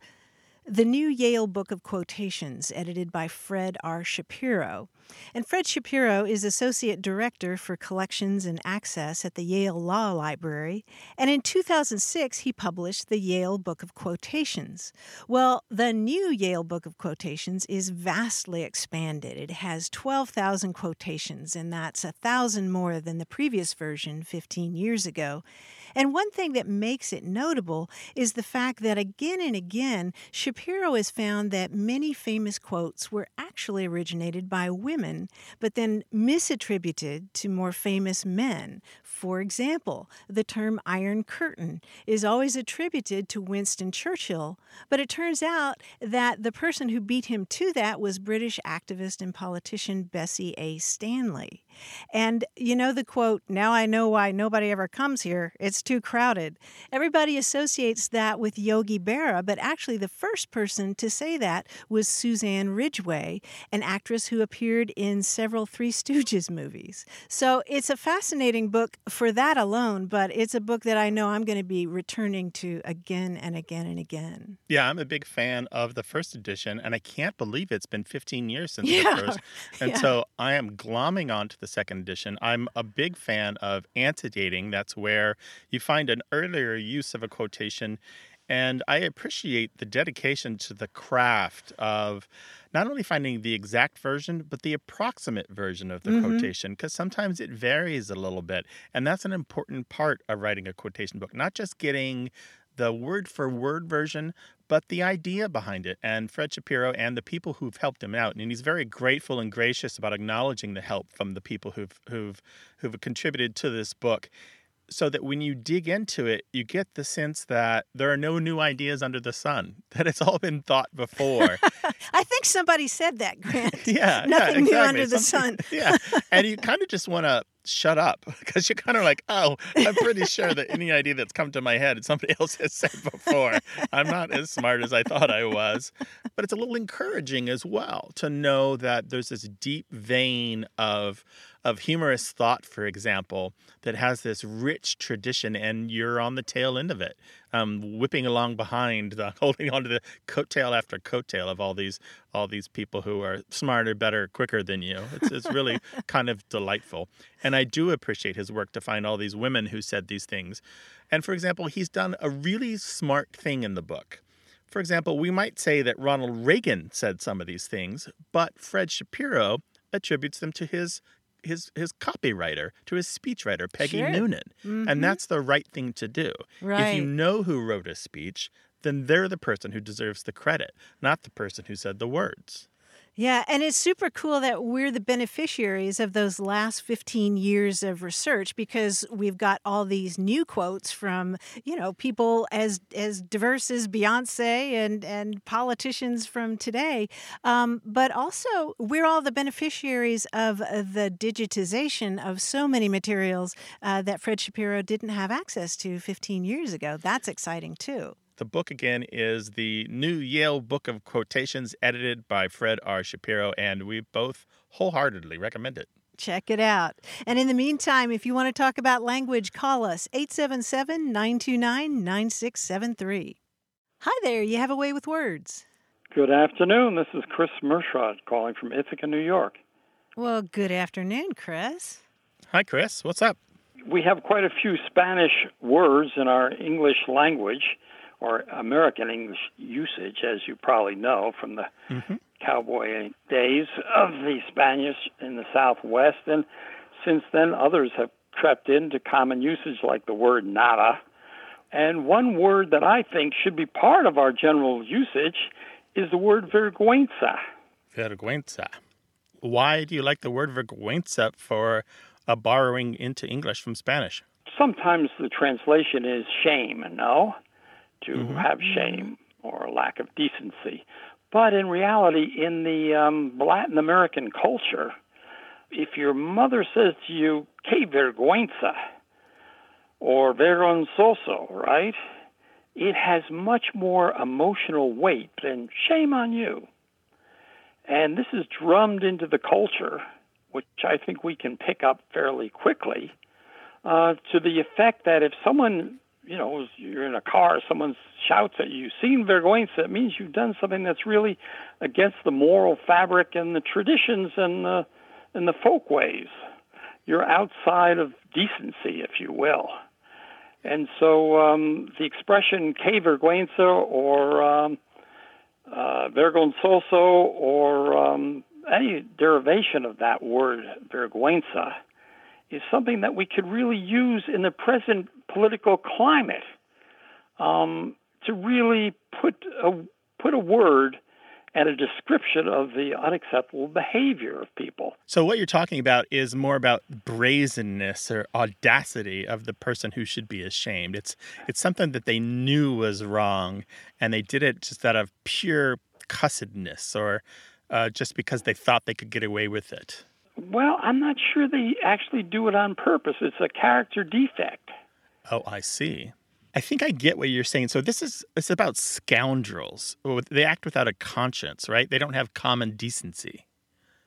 Speaker 1: the new Yale Book of Quotations, edited by Fred R. Shapiro. And Fred Shapiro is Associate Director for Collections and Access at the Yale Law Library. And in 2006, he published the Yale Book of Quotations. Well, the new Yale Book of Quotations is vastly expanded. It has 12,000 quotations, and that's a thousand more than the previous version 15 years ago. And one thing that makes it notable is the fact that again and again, Shapiro has found that many famous quotes were actually originated by women, but then misattributed to more famous men. For example, the term Iron Curtain is always attributed to Winston Churchill, but it turns out that the person who beat him to that was British activist and politician Bessie A. Stanley. And you know the quote, now I know why nobody ever comes here, it's too crowded. Everybody associates that with Yogi Berra, but actually the first person to say that was Suzanne Ridgeway, an actress who appeared in several Three Stooges movies. So it's a fascinating book for that alone, but it's a book that I know I'm going to be returning to again and again and again.
Speaker 2: Yeah, I'm a big fan of the first edition, and I can't believe it's been 15 years since
Speaker 1: Yeah,
Speaker 2: the first. And
Speaker 1: yeah.
Speaker 2: so I am glomming onto the second edition. I'm a big fan of antedating. That's where you find an earlier use of a quotation. And I appreciate the dedication to the craft of not only finding the exact version, but the approximate version of the
Speaker 1: Mhm.
Speaker 2: quotation, because sometimes it varies a little bit. And that's an important part of writing a quotation book, not just getting the word for word version, but the idea behind it. And Fred Shapiro and the people who've helped him out, and he's very grateful and gracious about acknowledging the help from the people who've who've who've contributed to this book. So that when you dig into it, you get the sense that there are no new ideas under the sun, that it's all been thought before.
Speaker 1: I think somebody said that, Grant.
Speaker 2: yeah,
Speaker 1: Nothing
Speaker 2: yeah,
Speaker 1: new
Speaker 2: exactly.
Speaker 1: under the sun.
Speaker 2: yeah, and you kind of just want to shut up because you're kind of like, oh, I'm pretty sure that any idea that's come to my head somebody else has said before. I'm not as smart as I thought I was, but it's a little encouraging as well to know that there's this deep vein of of humorous thought, for example, that has this rich tradition, and you're on the tail end of it, um, whipping along behind, the, holding onto the coattail after coattail of all these all these people who are smarter, better, quicker than you. It's, it's really kind of delightful, and I do appreciate his work to find all these women who said these things. And for example, he's done a really smart thing in the book. For example, we might say that Ronald Reagan said some of these things, but Fred Shapiro attributes them to his his his copywriter, to his speechwriter, Peggy
Speaker 1: Sure.
Speaker 2: Noonan.
Speaker 1: Mhm.
Speaker 2: And that's the right thing to do.
Speaker 1: Right.
Speaker 2: If you know who wrote a speech, then they're the person who deserves the credit, not the person who said the words.
Speaker 1: Yeah, and it's super cool that we're the beneficiaries of those last 15 years of research because we've got all these new quotes from, you know, people as as diverse as Beyonce and and politicians from today. Um, but also, we're all the beneficiaries of the digitization of so many materials uh, that Fred Shapiro didn't have access to 15 years ago. That's exciting too.
Speaker 2: The book again is the new Yale Book of Quotations, edited by Fred R. Shapiro, and we both wholeheartedly recommend it.
Speaker 1: Check it out. And in the meantime, if you want to talk about language, call us 877 929 9673. Hi there, you have a way with words.
Speaker 11: Good afternoon. This is Chris Mershot calling from Ithaca, New York.
Speaker 1: Well, good afternoon, Chris.
Speaker 2: Hi, Chris. What's up?
Speaker 11: We have quite a few Spanish words in our English language or American English usage, as you probably know from the
Speaker 2: Mm-hmm.
Speaker 11: cowboy days of the Spanish in the Southwest. And since then, others have crept into common usage, like the word nada. And one word that I think should be part of our general usage is the word vergüenza.
Speaker 2: Vergüenza. Why do you like the word vergüenza for a borrowing into English from Spanish?
Speaker 11: Sometimes the translation is shame, no? To
Speaker 2: Mhm.
Speaker 11: have shame or lack of decency. But in reality, in the um, Latin American culture, if your mother says to you, que vergüenza, or vergonzoso, right? It has much more emotional weight than shame on you. And this is drummed into the culture, which I think we can pick up fairly quickly, uh, to the effect that if someone you know, you're in a car, someone shouts at you, sin vergüenza, it means you've done something that's really against the moral fabric and the traditions and the, and the folk ways. You're outside of decency, if you will. And so um, the expression que vergüenza or um, uh, vergonzoso or um, any derivation of that word, vergüenza, is something that we could really use in the present political climate um, to really put a, put a word and a description of the unacceptable behavior of people.
Speaker 2: So, what you're talking about is more about brazenness or audacity of the person who should be ashamed. It's it's something that they knew was wrong, and they did it just out of pure cussedness or uh, just because they thought they could get away with it.
Speaker 11: Well, I'm not sure they actually do it on purpose. It's a character defect.
Speaker 2: Oh, I see. I think I get what you're saying. So this is it's about scoundrels. Oh, they act without a conscience, right? They don't have common decency.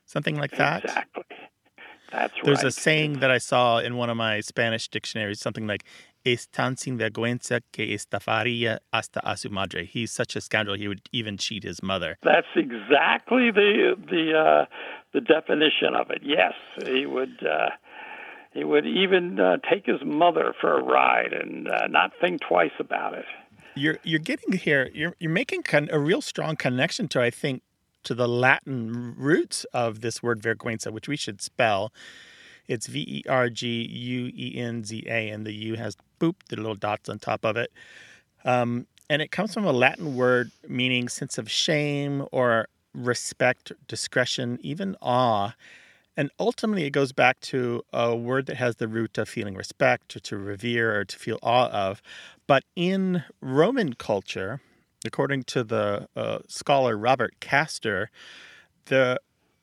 Speaker 2: Something like that.
Speaker 11: Exactly. That's
Speaker 2: There's
Speaker 11: right.
Speaker 2: a saying that I saw in one of my Spanish dictionaries, something like "Es tan sin vergüenza que estafaría hasta a su madre." He's such a scoundrel he would even cheat his mother.
Speaker 11: That's exactly the the uh, the definition of it. Yes, he would. Uh, he would even uh, take his mother for a ride and uh, not think twice about it.
Speaker 2: You're you're getting here. You're you're making con- a real strong connection to I think to the Latin roots of this word vergüenza, which we should spell. It's V E R G U E N Z A, and the U has boop the little dots on top of it. Um, and it comes from a Latin word meaning sense of shame or respect, discretion, even awe. And ultimately, it goes back to a word that has the root of feeling respect or to revere or to feel awe of. But in Roman culture, according to the uh, scholar Robert Kaster, the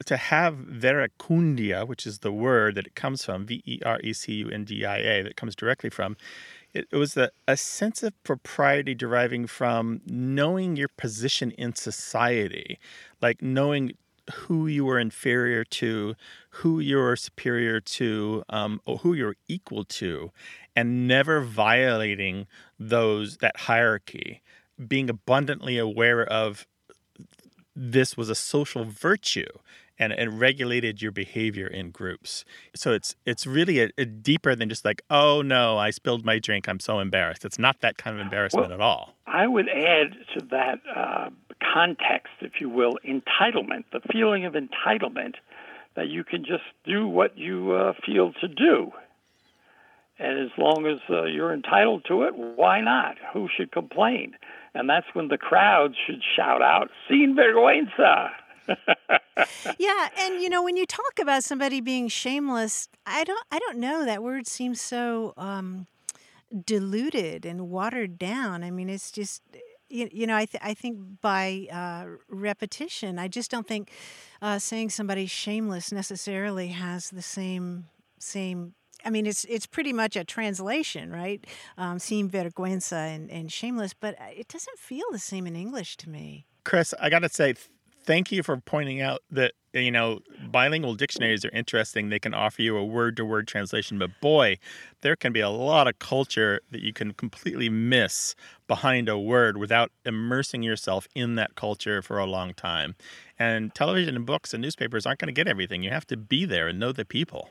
Speaker 2: to have verecundia, which is the word that it comes from, V E R E C U N D I A, that comes directly from, it, it was a, a sense of propriety deriving from knowing your position in society, like knowing who you were inferior to, who you were superior to, um, or who you're equal to, and never violating those that hierarchy. Being abundantly aware of this was a social virtue and it regulated your behavior in groups. So it's it's really a, a deeper than just like, oh no, I spilled my drink. I'm so embarrassed. It's not that kind of embarrassment
Speaker 11: Well,
Speaker 2: at all.
Speaker 11: I would add to that uh, context, if you will, entitlement, the feeling of entitlement that you can just do what you uh, feel to do. And as long as uh, you're entitled to it, why not? Who should complain? And that's when the crowd should shout out, sin vergüenza.
Speaker 1: yeah, and you know when you talk about somebody being shameless, I don't I don't know that word seems so um, diluted and watered down. I mean, it's just you, you know I th- I think by uh, repetition, I just don't think uh, saying somebody's shameless necessarily has the same same. I mean, it's it's pretty much a translation, right? Um, sin vergüenza and, and shameless, but uh, it doesn't feel the same in English to me.
Speaker 2: Chris, I got to say, thank you for pointing out that, you know, bilingual dictionaries are interesting. They can offer you a word to word translation, but boy, there can be a lot of culture that you can completely miss behind a word without immersing yourself in that culture for a long time. And television and books and newspapers aren't going to get everything. You have to be there and know the people.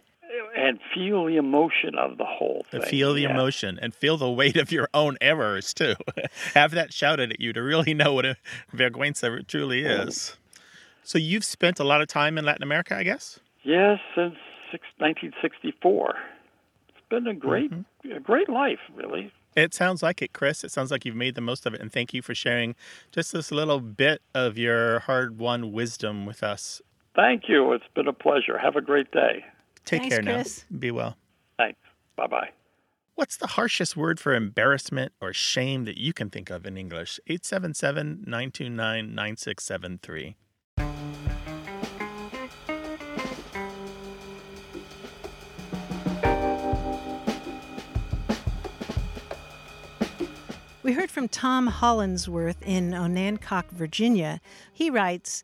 Speaker 11: And feel the emotion of the whole thing.
Speaker 2: Feel the
Speaker 11: yeah.
Speaker 2: emotion and feel the weight of your own errors too. Have that shouted at you to really know what a vergüenza truly is. So you've spent a lot of time in Latin America, I guess.
Speaker 11: Yes, since six, 1964. It's been a great,
Speaker 2: Mm-hmm.
Speaker 11: a great life, really.
Speaker 2: It sounds like it, Chris. It sounds like you've made the most of it, and thank you for sharing just this little bit of your hard-won wisdom with us.
Speaker 11: Thank you. It's been a pleasure. Have a great day.
Speaker 2: Take
Speaker 1: Thanks,
Speaker 2: care
Speaker 1: Chris.
Speaker 2: now. Be well.
Speaker 11: Thanks. Bye bye.
Speaker 2: What's the harshest word for embarrassment or shame that you can think of in English? 877 929 9673.
Speaker 1: We heard from Tom Hollinsworth in Onancock, Virginia. He writes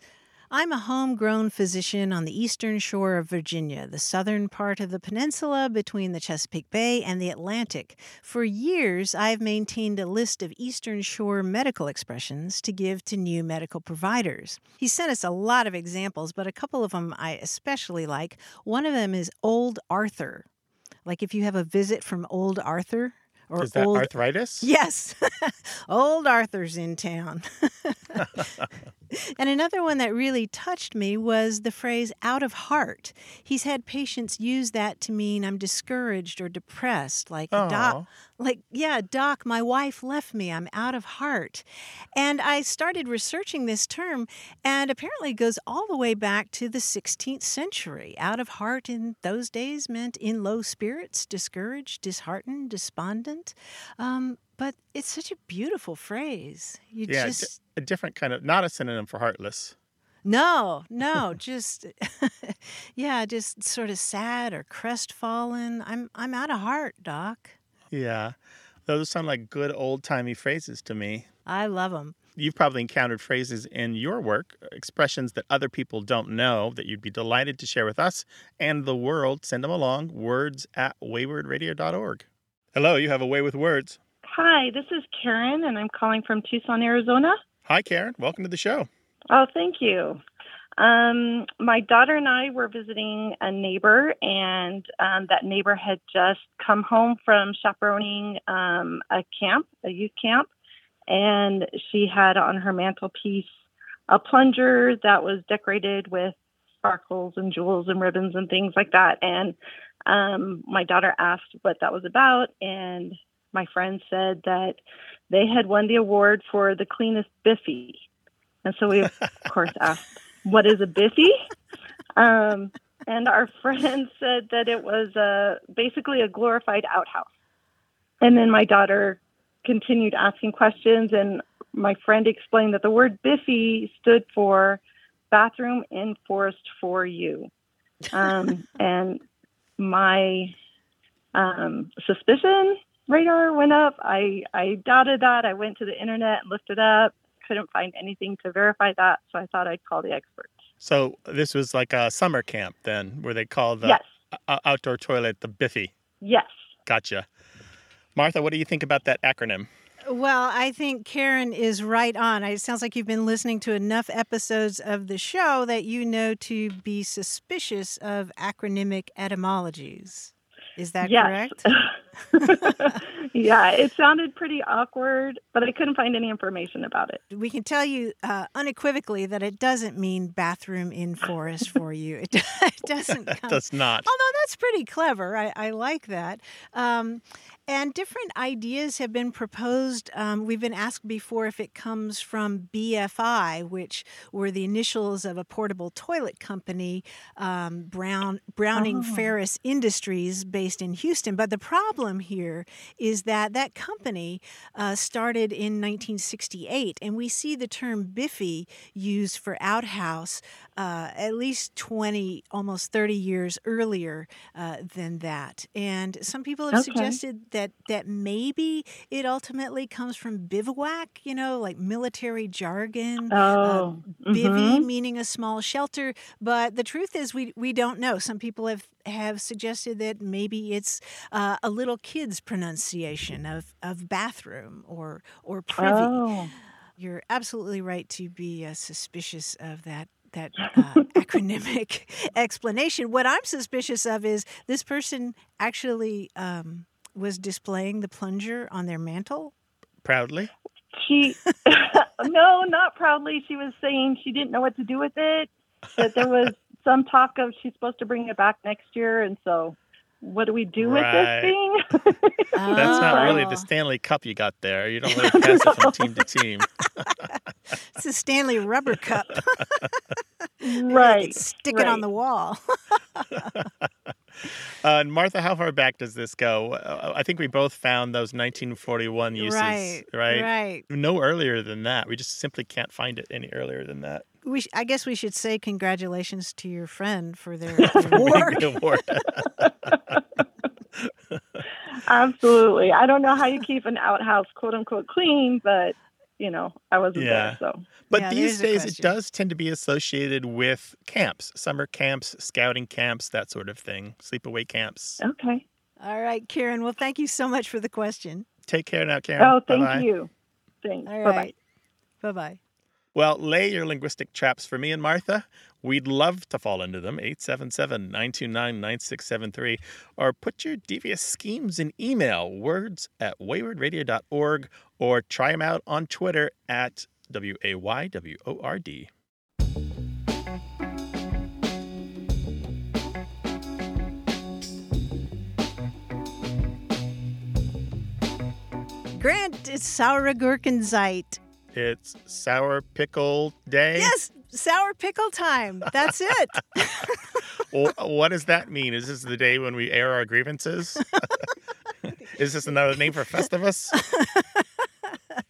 Speaker 1: I'm a homegrown physician on the eastern shore of Virginia, the southern part of the peninsula between the Chesapeake Bay and the Atlantic. For years, I've maintained a list of eastern shore medical expressions to give to new medical providers. He sent us a lot of examples, but a couple of them I especially like. One of them is Old Arthur. Like if you have a visit from Old Arthur, or
Speaker 2: Is that
Speaker 1: old
Speaker 2: arthritis?
Speaker 1: Yes. Old Arthur's in town. and another one that really touched me was the phrase out of heart. He's had patients use that to mean I'm discouraged or depressed, like
Speaker 2: Aw.
Speaker 1: doc, like yeah, doc, my wife left me. I'm out of heart. And I started researching this term and apparently it goes all the way back to the 16th century. Out of heart in those days meant in low spirits, discouraged, disheartened, despondent. Um, but it's such a beautiful phrase. You
Speaker 2: yeah,
Speaker 1: just
Speaker 2: a different kind of, not a synonym for heartless.
Speaker 1: no, no, just yeah, just sort of sad or crestfallen. I'm I'm out of heart, doc.
Speaker 2: Yeah. Those sound like good old timey phrases to me.
Speaker 1: I love them.
Speaker 2: You've probably encountered phrases in your work, expressions that other people don't know that you'd be delighted to share with us and the world. Send them along, words at waywordradio.org. Hello, you have a way with words.
Speaker 12: Hi, this is Karen, and I'm calling from Tucson, Arizona.
Speaker 2: Hi, Karen. Welcome to the show.
Speaker 12: Oh, thank you. Um, my daughter and I were visiting a neighbor, and um, that neighbor had just come home from chaperoning um, a camp, a youth camp, and she had on her mantelpiece a plunger that was decorated with sparkles and jewels and ribbons and things like that. And um, my daughter asked what that was about, and my friend said that they had won the award for the cleanest biffy. And so we, of course, asked, What is a biffy? Um, and our friend said that it was uh, basically a glorified outhouse. And then my daughter continued asking questions, and my friend explained that the word biffy stood for bathroom in forest for you. Um, and my um, suspicion radar went up. I, I doubted that. I went to the internet, and looked it up, couldn't find anything to verify that. So I thought I'd call the experts.
Speaker 2: So this was like a summer camp then, where they call the
Speaker 12: Yes.
Speaker 2: o- outdoor toilet the Biffy.
Speaker 12: Yes.
Speaker 2: Gotcha. Martha, what do you think about that acronym?
Speaker 1: Well, I think Karen is right on. It sounds like you've been listening to enough episodes of the show that you know to be suspicious of acronymic etymologies. Is that
Speaker 12: Yes.
Speaker 1: correct?
Speaker 12: yeah, it sounded pretty awkward, but I couldn't find any information about it.
Speaker 1: We can tell you uh, unequivocally that it doesn't mean bathroom in forest for you. It, it doesn't. Come-
Speaker 2: does not.
Speaker 1: Although that's pretty clever. I, I like that. Um, and different ideas have been proposed. Um, we've been asked before if it comes from BFI, which were the initials of a portable toilet company, um, Brown Browning
Speaker 13: Oh.
Speaker 1: Ferris Industries, based in Houston. But the problem here is that that company uh, started in 1968, and we see the term biffy used for outhouse uh, at least 20, almost 30 years earlier uh, than that. And some people have
Speaker 13: Okay.
Speaker 1: suggested that that maybe it ultimately comes from bivouac, you know, like military jargon.
Speaker 12: Oh,
Speaker 1: uh, bivvy
Speaker 12: mhm.
Speaker 1: meaning a small shelter. But the truth is, we we don't know. Some people have have suggested that maybe it's uh, a little kid's pronunciation of of bathroom or or privy.
Speaker 12: Oh.
Speaker 1: You're absolutely right to be uh, suspicious of that that uh, acronymic explanation. What I'm suspicious of is this person actually um, was displaying the plunger on their mantle.
Speaker 2: Proudly.
Speaker 12: She, no, not proudly. She was saying she didn't know what to do with it. That there was some talk of she's supposed to bring it back next year, and so what do we do with this thing?
Speaker 2: That's not really
Speaker 1: Oh.
Speaker 2: the Stanley Cup you got there. You don't really pass it from team to team.
Speaker 1: It's a Stanley rubber cup.
Speaker 12: right.
Speaker 1: Stick it on the wall.
Speaker 2: Uh, and Martha, how far back does this go? Uh, I think we both found those 1941 uses,
Speaker 1: Right,
Speaker 2: right?
Speaker 1: right.
Speaker 2: No earlier than that. We just simply can't find it any earlier than that.
Speaker 1: we sh- I guess we should say congratulations to your friend for their
Speaker 2: Winning
Speaker 1: award.
Speaker 2: the award.
Speaker 12: Absolutely. I don't know how you keep an outhouse quote unquote clean, but you know, I wasn't
Speaker 2: Yeah.
Speaker 12: there. So
Speaker 2: But
Speaker 1: Yeah,
Speaker 2: these days, it does tend to be associated with camps, summer camps, scouting camps, that sort of thing, sleepaway camps.
Speaker 12: okay.
Speaker 1: All right, Karen. Well, thank you so much for the question.
Speaker 2: Take care now, Karen.
Speaker 12: Oh, thank
Speaker 2: Bye-bye.
Speaker 12: you. Thanks.
Speaker 1: All
Speaker 12: Bye bye.
Speaker 1: Bye bye.
Speaker 2: Well, lay your linguistic traps for me and Martha. We'd love to fall into them. 877 929 9673. Or put your devious schemes in email, words at waywordradio.org, or try them out on Twitter at W A Y W O R D.
Speaker 1: Grant, it's Sauregurkenzeit.
Speaker 2: It's Sour Pickle Day.
Speaker 1: Yes, sour pickle time. That's it.
Speaker 2: Well, what does that mean? Is this the day when we air our grievances? Is this another name for Festivus?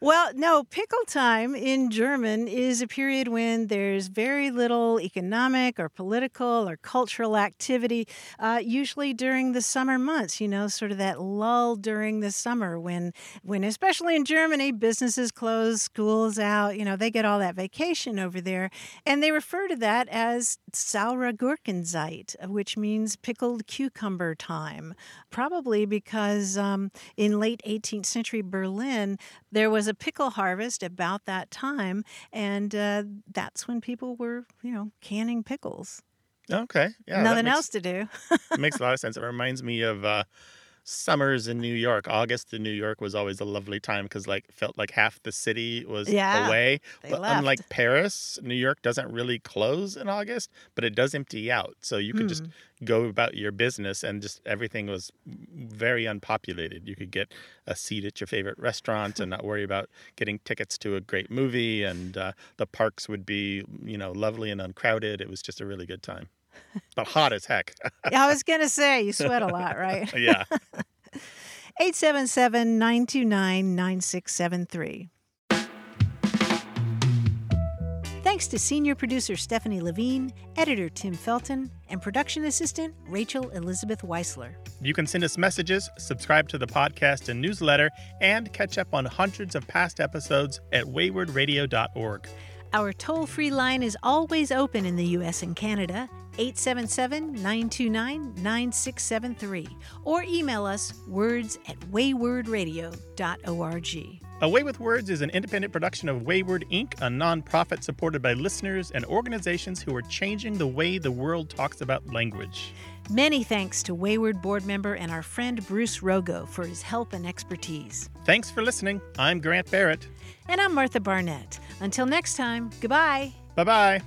Speaker 1: Well, no, pickle time in German is a period when there's very little economic or political or cultural activity, uh, usually during the summer months, you know, sort of that lull during the summer when, when especially in Germany, businesses close, schools out, you know, they get all that vacation over there. And they refer to that as saure Gurkenzeit, which means pickled cucumber time, probably because um, in late 18th century Berlin, there was a pickle harvest about that time, and uh, that's when people were, you know, canning pickles.
Speaker 2: Okay. Yeah.
Speaker 1: Nothing
Speaker 2: makes-
Speaker 1: else to do.
Speaker 2: it makes a lot of sense. It reminds me of uh, summers in New York. August in New York was always a lovely time because like felt like half the city was
Speaker 1: Yeah,
Speaker 2: away. but
Speaker 1: left.
Speaker 2: unlike Paris, New York doesn't really close in August, but it does empty out. So you could just
Speaker 1: Hmm.
Speaker 2: go about your business and just everything was very unpopulated. You could get a seat at your favorite restaurant and not worry about getting tickets to a great movie and uh, the parks would be, you know, lovely and uncrowded. It was just a really good time. But hot as heck.
Speaker 1: Yeah, I was going to say, you sweat a lot, right?
Speaker 2: yeah.
Speaker 1: 877 929 9673. Thanks to senior producer Stefanie Levine, editor Tim Felten, and production assistant Rachel Elizabeth Weissler.
Speaker 2: You can send us messages, subscribe to the podcast and newsletter, and catch up on hundreds of past episodes at waywordradio.org.
Speaker 1: Our toll free line is always open in the U.S. and Canada, 877 929 9673, or email us words at waywordradio.org.
Speaker 2: A Way with Words is an independent production of Wayword Inc., a nonprofit supported by listeners and organizations who are changing the way the world talks about language.
Speaker 1: Many thanks to Wayword board member and our friend Bruce Rogow for his help and expertise.
Speaker 2: Thanks for listening. I'm Grant Barrett.
Speaker 1: And I'm Martha Barnett. Until next time, goodbye.
Speaker 2: Bye bye.